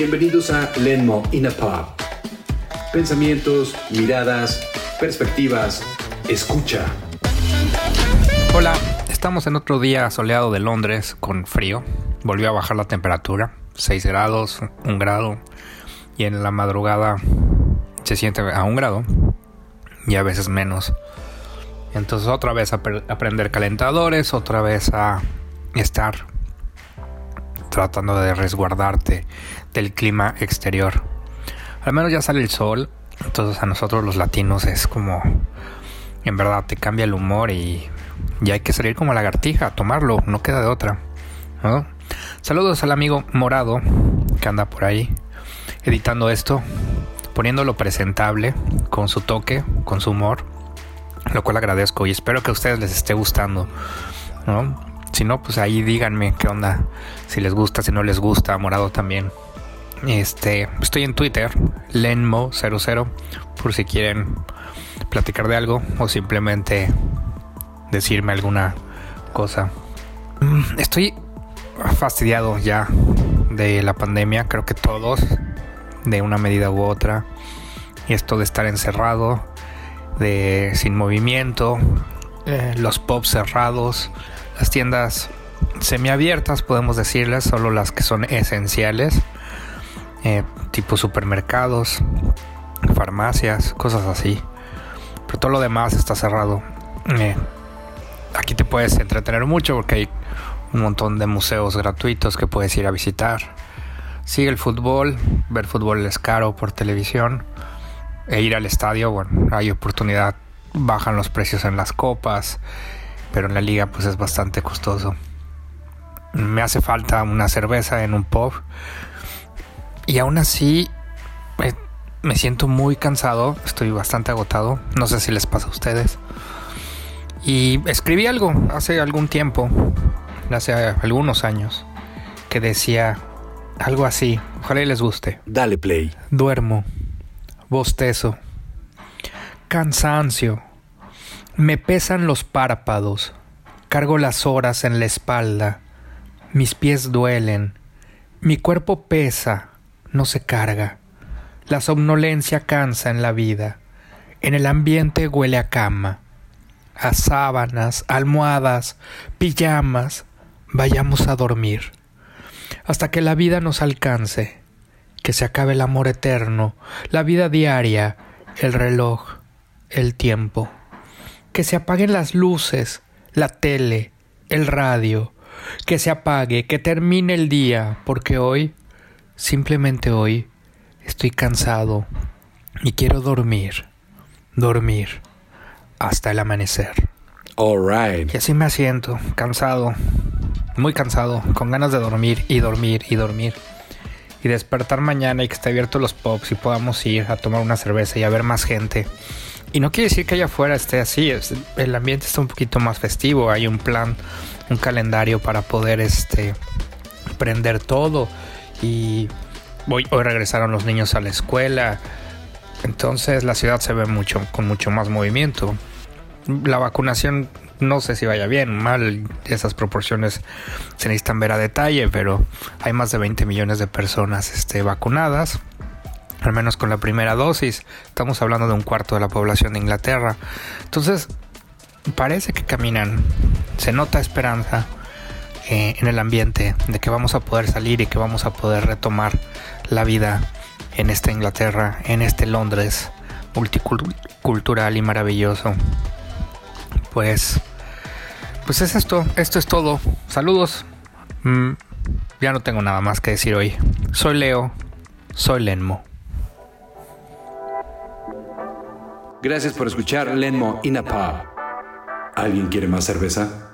Bienvenidos a Lenmo in a Pub. Pensamientos, miradas, perspectivas, escucha. Hola, estamos en otro día soleado de Londres con frío. Volvió a bajar la temperatura, 6 grados, 1 grado. Y en la madrugada se siente a 1 grado y a veces menos. Entonces otra vez a aprender calentadores, otra vez a estar tratando de resguardarte del clima exterior. Al menos ya sale el sol, entonces a nosotros los latinos es como, en verdad te cambia el humor y ya hay que salir como lagartija, tomarlo, no queda de otra. Saludos al amigo Morado que anda por ahí editando esto, poniéndolo presentable, con su toque, con su humor, lo cual agradezco y espero que a ustedes les esté gustando. Si no, pues ahí díganme qué onda, si les gusta, si no les gusta, Morado también. Este, estoy en Twitter, lenmo00, por si quieren platicar de algo o simplemente decirme alguna cosa. Mm, estoy fastidiado ya de la pandemia, creo que todos, de una medida u otra. Y esto de estar encerrado, de sin movimiento, eh, los pubs cerrados, las tiendas semiabiertas, podemos decirles, solo las que son esenciales, eh, tipo supermercados, farmacias, cosas así. Pero todo lo demás está cerrado. Eh, aquí te puedes entretener mucho porque hay un montón de museos gratuitos que puedes ir a visitar. Sigue el fútbol, ver fútbol es caro por televisión. E ir al estadio, bueno, hay oportunidad, bajan los precios en las copas, pero en la liga pues es bastante costoso. Me hace falta una cerveza en un pub y aún así eh, me siento muy cansado, estoy bastante agotado, no sé si les pasa a ustedes. Y escribí algo hace algún tiempo, hace algunos años, que decía algo así. Ojalá les guste. Dale play. Duermo, bostezo, cansancio, me pesan los párpados, cargo las horas en la espalda, mis pies duelen, mi cuerpo pesa, no se carga. La somnolencia cansa en la vida. En el ambiente huele a cama a sábanas, almohadas, pijamas, vayamos a dormir, hasta que la vida nos alcance, que se acabe el amor eterno, la vida diaria, el reloj, el tiempo, que se apaguen las luces, la tele, el radio, que se apague, que termine el día, porque hoy, simplemente hoy, estoy cansado y quiero dormir, dormir hasta el amanecer. All Y así me siento, cansado, muy cansado, con ganas de dormir y dormir y dormir. Y despertar mañana y que esté abierto los pubs y podamos ir a tomar una cerveza y a ver más gente. Y no quiere decir que allá afuera esté así, el ambiente está un poquito más festivo, hay un plan, un calendario para poder este prender todo y hoy, hoy regresaron los niños a la escuela. Entonces la ciudad se ve mucho con mucho más movimiento la vacunación no sé si vaya bien, mal, esas proporciones se necesitan ver a detalle, pero hay más de 20 millones de personas este, vacunadas, al menos con la primera dosis. Estamos hablando de un cuarto de la población de Inglaterra. Entonces, parece que caminan, se nota esperanza eh, en el ambiente de que vamos a poder salir y que vamos a poder retomar la vida en esta Inglaterra, en este Londres multicultural y maravilloso pues, pues es esto, esto es todo. Saludos. Mm, ya no tengo nada más que decir hoy. Soy Leo, soy Lenmo. Gracias por escuchar Lenmo Inapa. ¿Alguien quiere más cerveza?